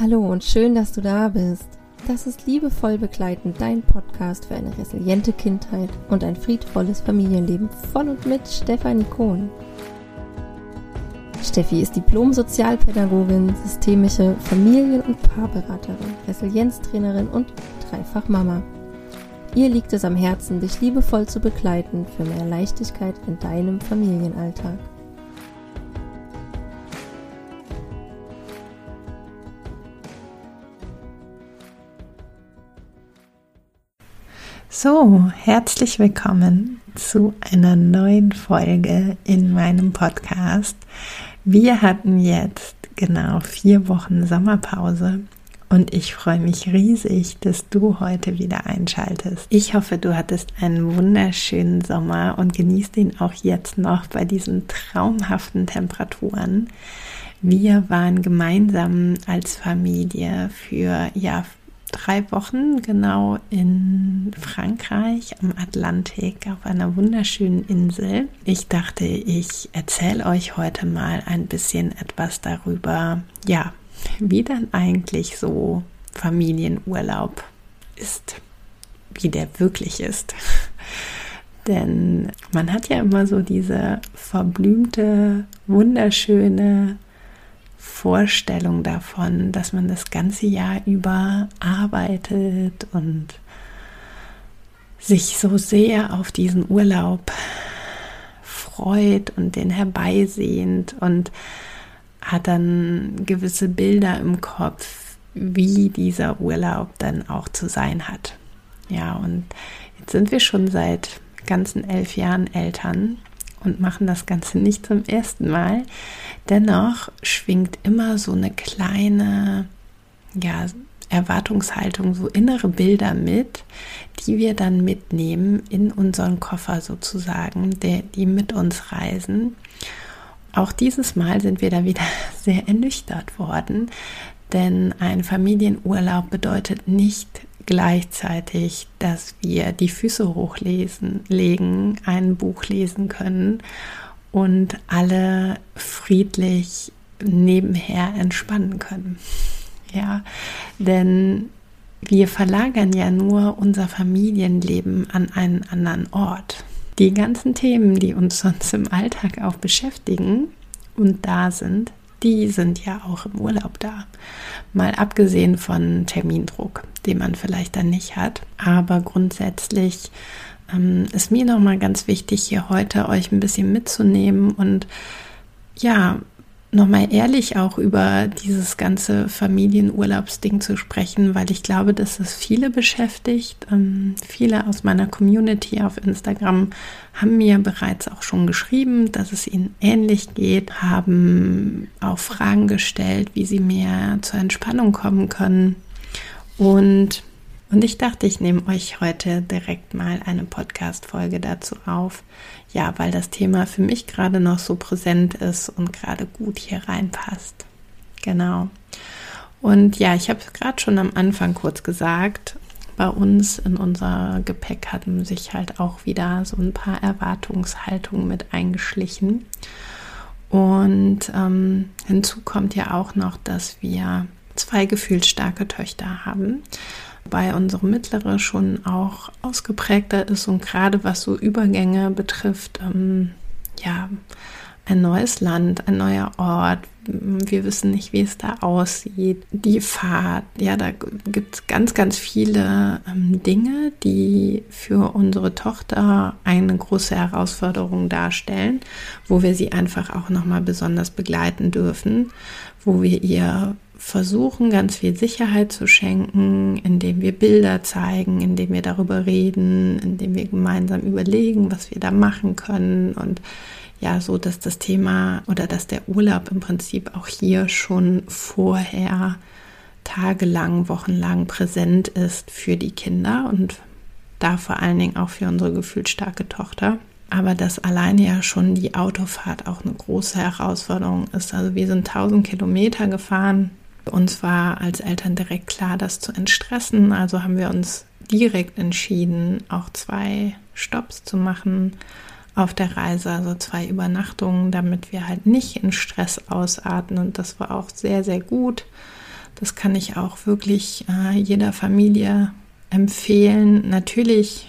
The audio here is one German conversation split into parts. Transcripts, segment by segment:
Hallo und schön, dass du da bist. Das ist liebevoll begleitend dein Podcast für eine resiliente Kindheit und ein friedvolles Familienleben von und mit Stefanie Kohn. Steffi ist Diplom-Sozialpädagogin, systemische Familien- und Paarberaterin, Resilienztrainerin und dreifach Mama. Ihr liegt es am Herzen, dich liebevoll zu begleiten für mehr Leichtigkeit in deinem Familienalltag. So, herzlich willkommen zu einer neuen Folge in meinem Podcast. Wir hatten jetzt genau vier Wochen Sommerpause und ich freue mich riesig, dass du heute wieder einschaltest. Ich hoffe, du hattest einen wunderschönen Sommer und genießt ihn auch jetzt noch bei diesen traumhaften Temperaturen. Wir waren gemeinsam als Familie für ja drei Wochen genau in Frankreich am Atlantik auf einer wunderschönen Insel. Ich dachte, ich erzähle euch heute mal ein bisschen etwas darüber, ja, wie dann eigentlich so Familienurlaub ist, wie der wirklich ist. Denn man hat ja immer so diese verblümte, wunderschöne Vorstellung davon, dass man das ganze Jahr über arbeitet und sich so sehr auf diesen Urlaub freut und den herbeisehnt und hat dann gewisse Bilder im Kopf, wie dieser Urlaub dann auch zu sein hat. Ja, und jetzt sind wir schon seit ganzen elf Jahren Eltern und machen das Ganze nicht zum ersten Mal. Dennoch schwingt immer so eine kleine, ja, Erwartungshaltung, so innere Bilder mit, die wir dann mitnehmen in unseren Koffer sozusagen, der, die mit uns reisen. Auch dieses Mal sind wir da wieder sehr ernüchtert worden, denn ein Familienurlaub bedeutet nicht gleichzeitig, dass wir die Füße hochlesen, legen, ein Buch lesen können und alle friedlich nebenher entspannen können. Ja, denn wir verlagern ja nur unser Familienleben an einen anderen Ort. Die ganzen Themen, die uns sonst im Alltag auch beschäftigen und da sind, die sind ja auch im Urlaub da. Mal abgesehen von Termindruck, den man vielleicht dann nicht hat. Aber grundsätzlich ähm, ist mir nochmal ganz wichtig, hier heute euch ein bisschen mitzunehmen und ja, nochmal ehrlich auch über dieses ganze Familienurlaubsding zu sprechen, weil ich glaube, dass es viele beschäftigt. Ähm, viele aus meiner Community auf Instagram haben mir bereits auch schon geschrieben, dass es ihnen ähnlich geht, haben auch Fragen gestellt, wie sie mehr zur Entspannung kommen können. Und und ich dachte, ich nehme euch heute direkt mal eine Podcast-Folge dazu auf. Ja, weil das Thema für mich gerade noch so präsent ist und gerade gut hier reinpasst. Genau. Und ja, ich habe es gerade schon am Anfang kurz gesagt. Bei uns in unser Gepäck hatten sich halt auch wieder so ein paar Erwartungshaltungen mit eingeschlichen. Und ähm, hinzu kommt ja auch noch, dass wir zwei gefühlsstarke Töchter haben bei unsere mittlere schon auch ausgeprägter ist und gerade was so Übergänge betrifft, ähm, ja, ein neues Land, ein neuer Ort. Wir wissen nicht, wie es da aussieht. Die Fahrt, ja, da gibt es ganz, ganz viele ähm, Dinge, die für unsere Tochter eine große Herausforderung darstellen, wo wir sie einfach auch nochmal besonders begleiten dürfen, wo wir ihr versuchen, ganz viel Sicherheit zu schenken, indem wir Bilder zeigen, indem wir darüber reden, indem wir gemeinsam überlegen, was wir da machen können und ja, so dass das Thema oder dass der Urlaub im Prinzip auch hier schon vorher tagelang, wochenlang präsent ist für die Kinder und da vor allen Dingen auch für unsere gefühlsstarke Tochter. Aber dass alleine ja schon die Autofahrt auch eine große Herausforderung ist. Also wir sind 1000 Kilometer gefahren uns war als Eltern direkt klar, das zu entstressen. Also haben wir uns direkt entschieden, auch zwei Stops zu machen auf der Reise, also zwei Übernachtungen, damit wir halt nicht in Stress ausarten. Und das war auch sehr, sehr gut. Das kann ich auch wirklich äh, jeder Familie empfehlen. Natürlich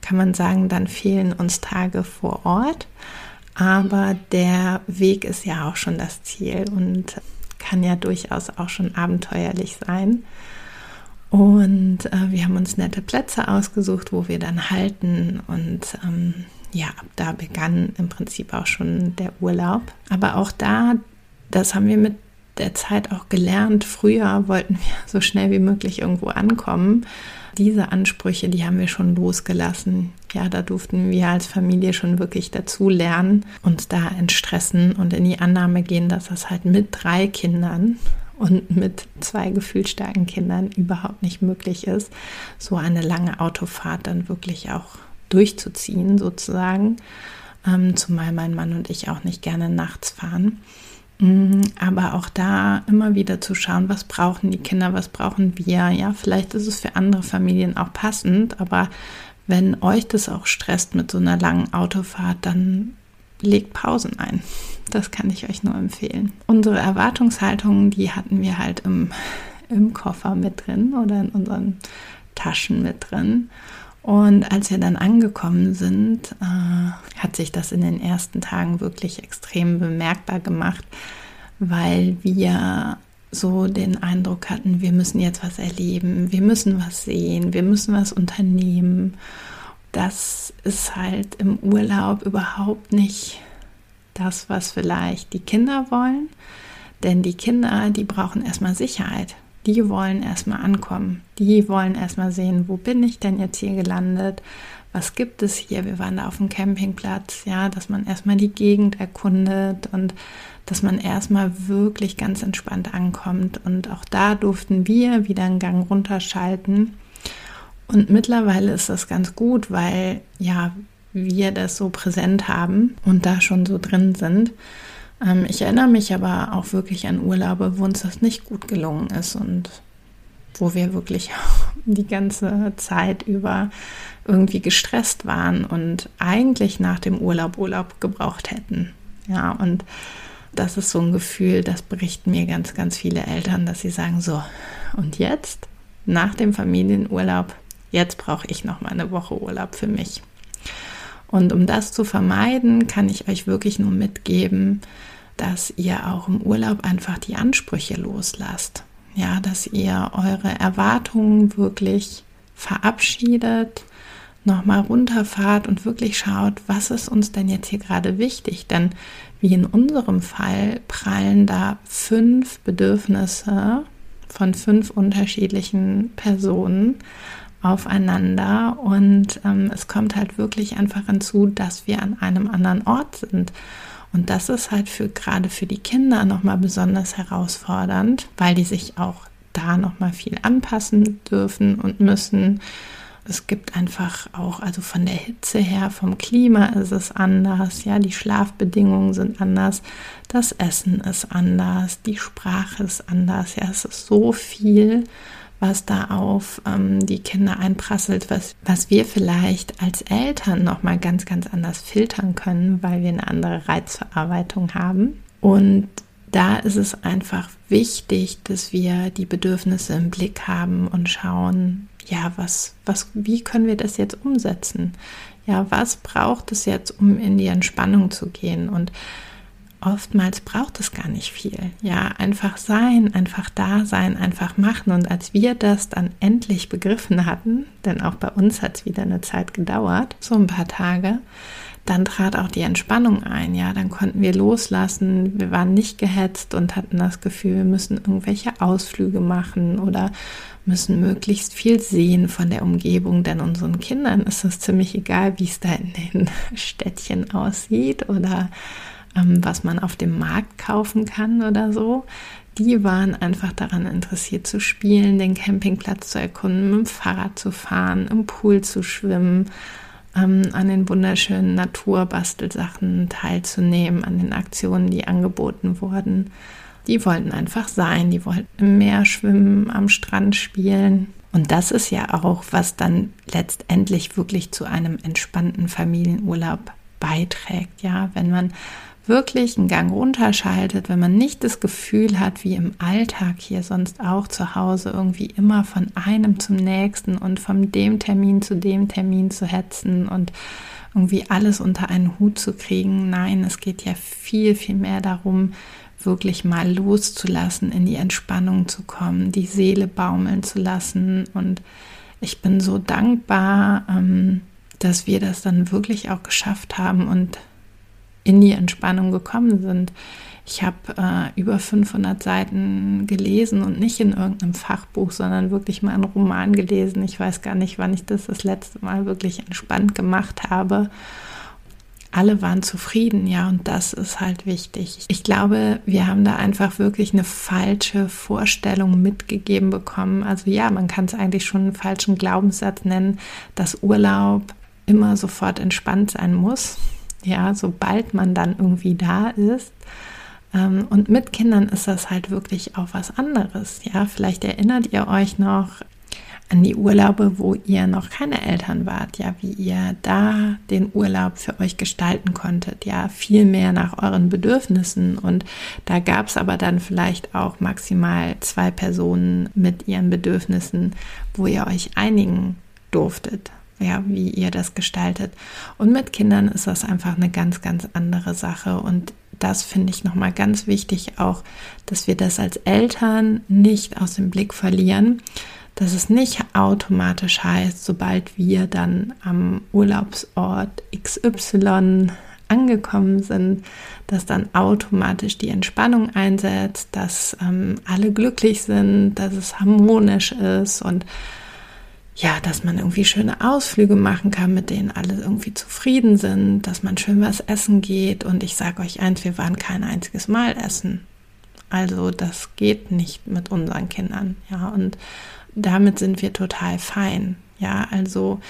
kann man sagen, dann fehlen uns Tage vor Ort, aber der Weg ist ja auch schon das Ziel und kann ja durchaus auch schon abenteuerlich sein. Und äh, wir haben uns nette Plätze ausgesucht, wo wir dann halten. Und ähm, ja, da begann im Prinzip auch schon der Urlaub. Aber auch da, das haben wir mit der Zeit auch gelernt. Früher wollten wir so schnell wie möglich irgendwo ankommen. Diese Ansprüche, die haben wir schon losgelassen. Ja, da durften wir als Familie schon wirklich dazu lernen, uns da entstressen und in die Annahme gehen, dass das halt mit drei Kindern und mit zwei gefühlstarken Kindern überhaupt nicht möglich ist, so eine lange Autofahrt dann wirklich auch durchzuziehen, sozusagen. Ähm, zumal mein Mann und ich auch nicht gerne nachts fahren. Mm, aber auch da immer wieder zu schauen, was brauchen die Kinder, was brauchen wir. Ja, vielleicht ist es für andere Familien auch passend, aber wenn euch das auch stresst mit so einer langen Autofahrt, dann legt Pausen ein. Das kann ich euch nur empfehlen. Unsere Erwartungshaltungen, die hatten wir halt im, im Koffer mit drin oder in unseren Taschen mit drin. Und als wir dann angekommen sind, äh, hat sich das in den ersten Tagen wirklich extrem bemerkbar gemacht, weil wir so den Eindruck hatten, wir müssen jetzt was erleben, wir müssen was sehen, wir müssen was unternehmen. Das ist halt im Urlaub überhaupt nicht das, was vielleicht die Kinder wollen. Denn die Kinder, die brauchen erstmal Sicherheit die wollen erstmal ankommen. Die wollen erstmal sehen, wo bin ich denn jetzt hier gelandet? Was gibt es hier? Wir waren da auf dem Campingplatz, ja, dass man erstmal die Gegend erkundet und dass man erstmal wirklich ganz entspannt ankommt. Und auch da durften wir wieder einen Gang runterschalten. Und mittlerweile ist das ganz gut, weil ja, wir das so präsent haben und da schon so drin sind. Ähm, ich erinnere mich aber auch wirklich an Urlaube, wo uns das nicht gut gelungen ist und wo wir wirklich die ganze Zeit über irgendwie gestresst waren und eigentlich nach dem Urlaub Urlaub gebraucht hätten. Ja, und das ist so ein Gefühl, das berichten mir ganz, ganz viele Eltern, dass sie sagen, so, und jetzt, nach dem Familienurlaub, jetzt brauche ich noch mal eine Woche Urlaub für mich. Und um das zu vermeiden, kann ich euch wirklich nur mitgeben, dass ihr auch im Urlaub einfach die Ansprüche loslasst. Ja, dass ihr eure Erwartungen wirklich verabschiedet, nochmal runterfahrt und wirklich schaut, was ist uns denn jetzt hier gerade wichtig? Denn wie in unserem Fall prallen da fünf Bedürfnisse von fünf unterschiedlichen Personen aufeinander. Und ähm, es kommt halt wirklich einfach hinzu, dass wir an einem anderen Ort sind. Und das ist halt für gerade für die Kinder nochmal besonders herausfordernd, weil die sich auch da nochmal viel anpassen dürfen und müssen. Es gibt einfach auch, also von der Hitze her, vom Klima ist es anders, ja, die Schlafbedingungen sind anders, das Essen ist anders, die Sprache ist anders, ja, es ist so viel, was da auf ähm, die Kinder einprasselt, was, was wir vielleicht als Eltern nochmal ganz, ganz anders filtern können, weil wir eine andere Reizverarbeitung haben. Und da ist es einfach wichtig, dass wir die Bedürfnisse im Blick haben und schauen, ja, was, was, wie können wir das jetzt umsetzen? Ja, was braucht es jetzt, um in die Entspannung zu gehen? Und oftmals braucht es gar nicht viel. Ja, einfach sein, einfach da sein, einfach machen. Und als wir das dann endlich begriffen hatten, denn auch bei uns hat es wieder eine Zeit gedauert, so ein paar Tage, dann trat auch die Entspannung ein. Ja, dann konnten wir loslassen. Wir waren nicht gehetzt und hatten das Gefühl, wir müssen irgendwelche Ausflüge machen oder müssen möglichst viel sehen von der Umgebung, denn unseren Kindern ist es ziemlich egal, wie es da in den Städtchen aussieht oder ähm, was man auf dem Markt kaufen kann oder so. Die waren einfach daran interessiert zu spielen, den Campingplatz zu erkunden, mit dem Fahrrad zu fahren, im Pool zu schwimmen, ähm, an den wunderschönen Naturbastelsachen teilzunehmen, an den Aktionen, die angeboten wurden. Die wollten einfach sein, die wollten im Meer schwimmen, am Strand spielen. Und das ist ja auch, was dann letztendlich wirklich zu einem entspannten Familienurlaub beiträgt. Ja, wenn man wirklich einen Gang runterschaltet, wenn man nicht das Gefühl hat, wie im Alltag hier sonst auch zu Hause, irgendwie immer von einem zum nächsten und von dem Termin zu dem Termin zu hetzen und irgendwie alles unter einen Hut zu kriegen. Nein, es geht ja viel, viel mehr darum, wirklich mal loszulassen, in die Entspannung zu kommen, die Seele baumeln zu lassen. Und ich bin so dankbar, ähm, dass wir das dann wirklich auch geschafft haben und in die Entspannung gekommen sind. Ich habe äh, über 500 Seiten gelesen und nicht in irgendeinem Fachbuch, sondern wirklich mal einen Roman gelesen. Ich weiß gar nicht, wann ich das das letzte Mal wirklich entspannt gemacht habe. Alle waren zufrieden, ja, und das ist halt wichtig. Ich glaube, wir haben da einfach wirklich eine falsche Vorstellung mitgegeben bekommen. Also ja, man kann es eigentlich schon einen falschen Glaubenssatz nennen, dass Urlaub immer sofort entspannt sein muss. Ja, sobald man dann irgendwie da ist. Ähm, und mit Kindern ist das halt wirklich auch was anderes. Ja, vielleicht erinnert ihr euch noch an die Urlaube, wo ihr noch keine Eltern wart, ja, wie ihr da den Urlaub für euch gestalten konntet, ja, viel mehr nach euren Bedürfnissen. Und da gab es aber dann vielleicht auch maximal zwei Personen mit ihren Bedürfnissen, wo ihr euch einigen durftet ja, wie ihr das gestaltet. Und mit Kindern ist das einfach eine ganz, ganz andere Sache. Und das finde ich nochmal ganz wichtig auch, dass wir das als Eltern nicht aus dem Blick verlieren, dass es nicht automatisch heißt, sobald wir dann am Urlaubsort XY angekommen sind, dass dann automatisch die Entspannung einsetzt, dass ähm, alle glücklich sind, dass es harmonisch ist und ja, dass man irgendwie schöne Ausflüge machen kann, mit denen alle irgendwie zufrieden sind, dass man schön was essen geht. Und ich sage euch eins, wir waren kein einziges Mal essen. Also das geht nicht mit unseren Kindern. Ja, und damit sind wir total fein. Ja, also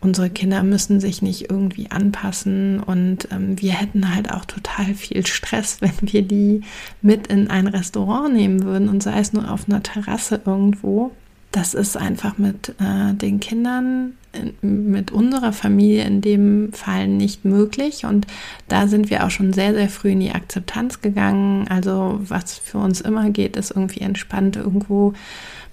unsere Kinder müssen sich nicht irgendwie anpassen und ähm, wir hätten halt auch total viel Stress, wenn wir die mit in ein Restaurant nehmen würden und sei es nur auf einer Terrasse irgendwo das ist einfach mit äh, den Kindern, mit unserer Familie in dem Fall nicht möglich. Und da sind wir auch schon sehr, sehr früh in die Akzeptanz gegangen. Also was für uns immer geht, ist irgendwie entspannt irgendwo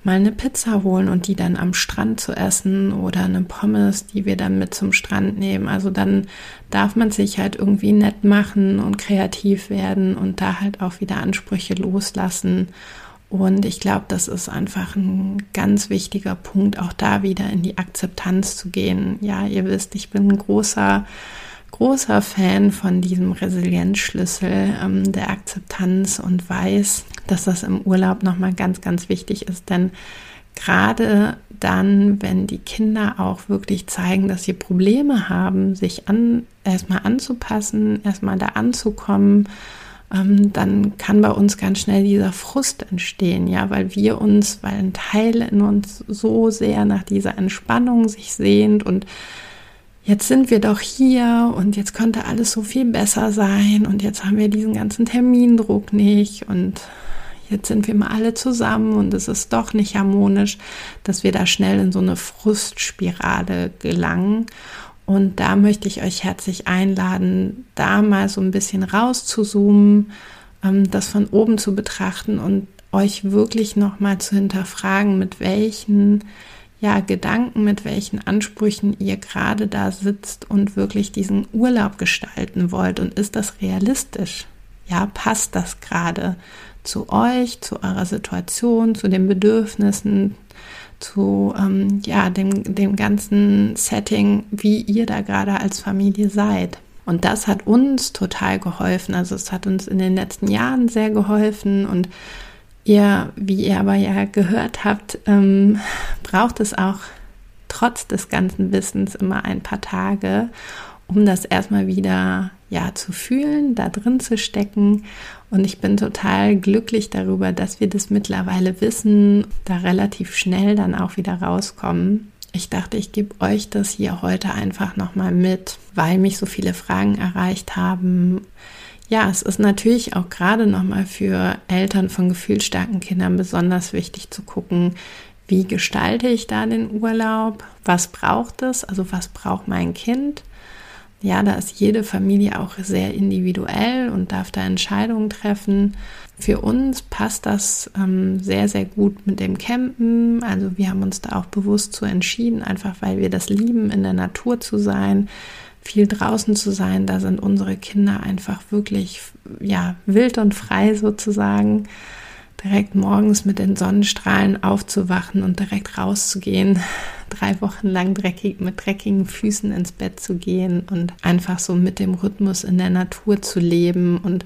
mal eine Pizza holen und die dann am Strand zu essen oder eine Pommes, die wir dann mit zum Strand nehmen. Also dann darf man sich halt irgendwie nett machen und kreativ werden und da halt auch wieder Ansprüche loslassen und ich glaube, das ist einfach ein ganz wichtiger Punkt, auch da wieder in die Akzeptanz zu gehen. Ja, ihr wisst, ich bin ein großer, großer Fan von diesem Resilienzschlüssel ähm, der Akzeptanz und weiß, dass das im Urlaub nochmal ganz, ganz wichtig ist. Denn gerade dann, wenn die Kinder auch wirklich zeigen, dass sie Probleme haben, sich an, erstmal anzupassen, erstmal da anzukommen, ähm, dann kann bei uns ganz schnell dieser Frust entstehen, ja, weil wir uns, weil ein Teil in uns so sehr nach dieser Entspannung sich sehnt und jetzt sind wir doch hier und jetzt könnte alles so viel besser sein und jetzt haben wir diesen ganzen Termindruck nicht und jetzt sind wir mal alle zusammen und es ist doch nicht harmonisch, dass wir da schnell in so eine Frustspirale gelangen und da möchte ich euch herzlich einladen, da mal so ein bisschen rauszuzoomen, ähm, das von oben zu betrachten und euch wirklich nochmal zu hinterfragen, mit welchen ja, Gedanken, mit welchen Ansprüchen ihr gerade da sitzt und wirklich diesen Urlaub gestalten wollt. Und ist das realistisch? Ja, passt das gerade zu euch, zu eurer Situation, zu den Bedürfnissen, zu ähm, ja, dem, dem ganzen Setting, wie ihr da gerade als Familie seid. Und das hat uns total geholfen. Also es hat uns in den letzten Jahren sehr geholfen und ihr, wie ihr aber ja gehört habt, ähm, braucht es auch trotz des ganzen Wissens immer ein paar Tage, um das erstmal wieder ja zu fühlen, da drin zu stecken. Und ich bin total glücklich darüber, dass wir das mittlerweile wissen, da relativ schnell dann auch wieder rauskommen. Ich dachte, ich gebe euch das hier heute einfach nochmal mit, weil mich so viele Fragen erreicht haben. Ja, es ist natürlich auch gerade nochmal für Eltern von gefühlsstarken Kindern besonders wichtig zu gucken, wie gestalte ich da den Urlaub? Was braucht es? Also was braucht mein Kind? Ja, da ist jede Familie auch sehr individuell und darf da Entscheidungen treffen. Für uns passt das ähm, sehr, sehr gut mit dem Campen. Also wir haben uns da auch bewusst so entschieden, einfach weil wir das lieben, in der Natur zu sein, viel draußen zu sein. Da sind unsere Kinder einfach wirklich, ja, wild und frei sozusagen. Direkt morgens mit den Sonnenstrahlen aufzuwachen und direkt rauszugehen, drei Wochen lang dreckig, mit dreckigen Füßen ins Bett zu gehen und einfach so mit dem Rhythmus in der Natur zu leben und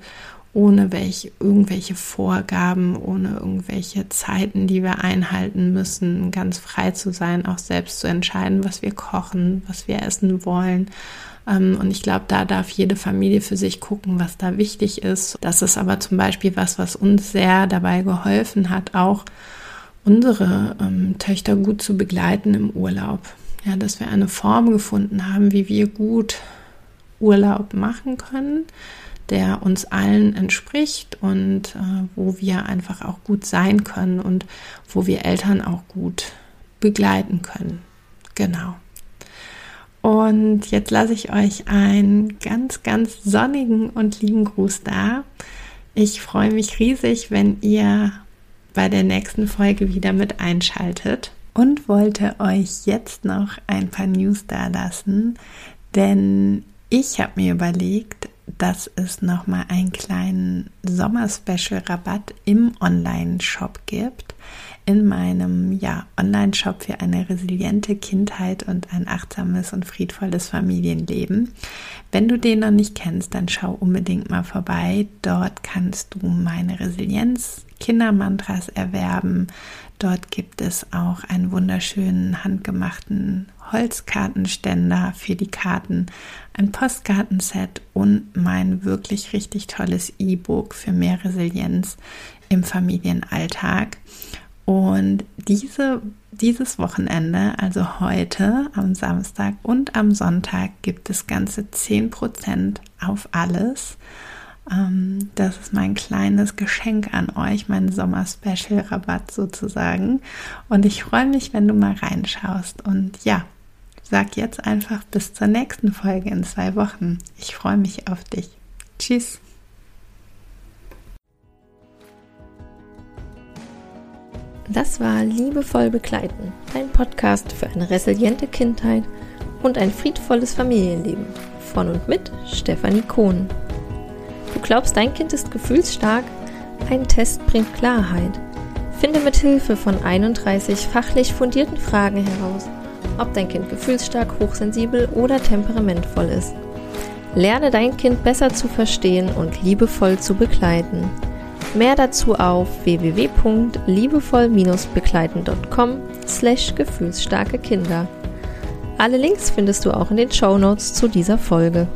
ohne welch, irgendwelche Vorgaben, ohne irgendwelche Zeiten, die wir einhalten müssen, ganz frei zu sein, auch selbst zu entscheiden, was wir kochen, was wir essen wollen. Ähm, und ich glaube, da darf jede Familie für sich gucken, was da wichtig ist. Das ist aber zum Beispiel was, was uns sehr dabei geholfen hat, auch unsere ähm, Töchter gut zu begleiten im Urlaub. Ja, dass wir eine Form gefunden haben, wie wir gut Urlaub machen können, der uns allen entspricht und äh, wo wir einfach auch gut sein können und wo wir Eltern auch gut begleiten können. Genau. Und jetzt lasse ich euch einen ganz, ganz sonnigen und lieben Gruß da. Ich freue mich riesig, wenn ihr bei der nächsten Folge wieder mit einschaltet und wollte euch jetzt noch ein paar News da lassen, denn ich habe mir überlegt, dass es noch mal einen kleinen Sommer-Special-Rabatt im Online-Shop gibt. In meinem ja, Online-Shop für eine resiliente Kindheit und ein achtsames und friedvolles Familienleben. Wenn du den noch nicht kennst, dann schau unbedingt mal vorbei. Dort kannst du meine Resilienz Kindermantras erwerben. Dort gibt es auch einen wunderschönen handgemachten Holzkartenständer für die Karten, ein Postkartenset und mein wirklich richtig tolles E-Book für mehr Resilienz im Familienalltag. Und diese, dieses Wochenende, also heute am Samstag und am Sonntag, gibt es ganze 10% auf alles. Ähm, das ist mein kleines Geschenk an euch, mein Sommer-Special-Rabatt sozusagen. Und ich freue mich, wenn du mal reinschaust. Und ja, sag jetzt einfach bis zur nächsten Folge in zwei Wochen. Ich freue mich auf dich. Tschüss. Das war Liebevoll begleiten, dein Podcast für eine resiliente Kindheit und ein friedvolles Familienleben. Von und mit Stefanie Kohn. Du glaubst, dein Kind ist gefühlsstark? Ein Test bringt Klarheit. Finde mit Hilfe von 31 fachlich fundierten Fragen heraus, ob dein Kind gefühlsstark, hochsensibel oder temperamentvoll ist. Lerne dein Kind besser zu verstehen und liebevoll zu begleiten. Mehr dazu auf www.liebevoll-begleiten.com slash gefühlsstarke Kinder. Alle Links findest du auch in den Show Notes zu dieser Folge.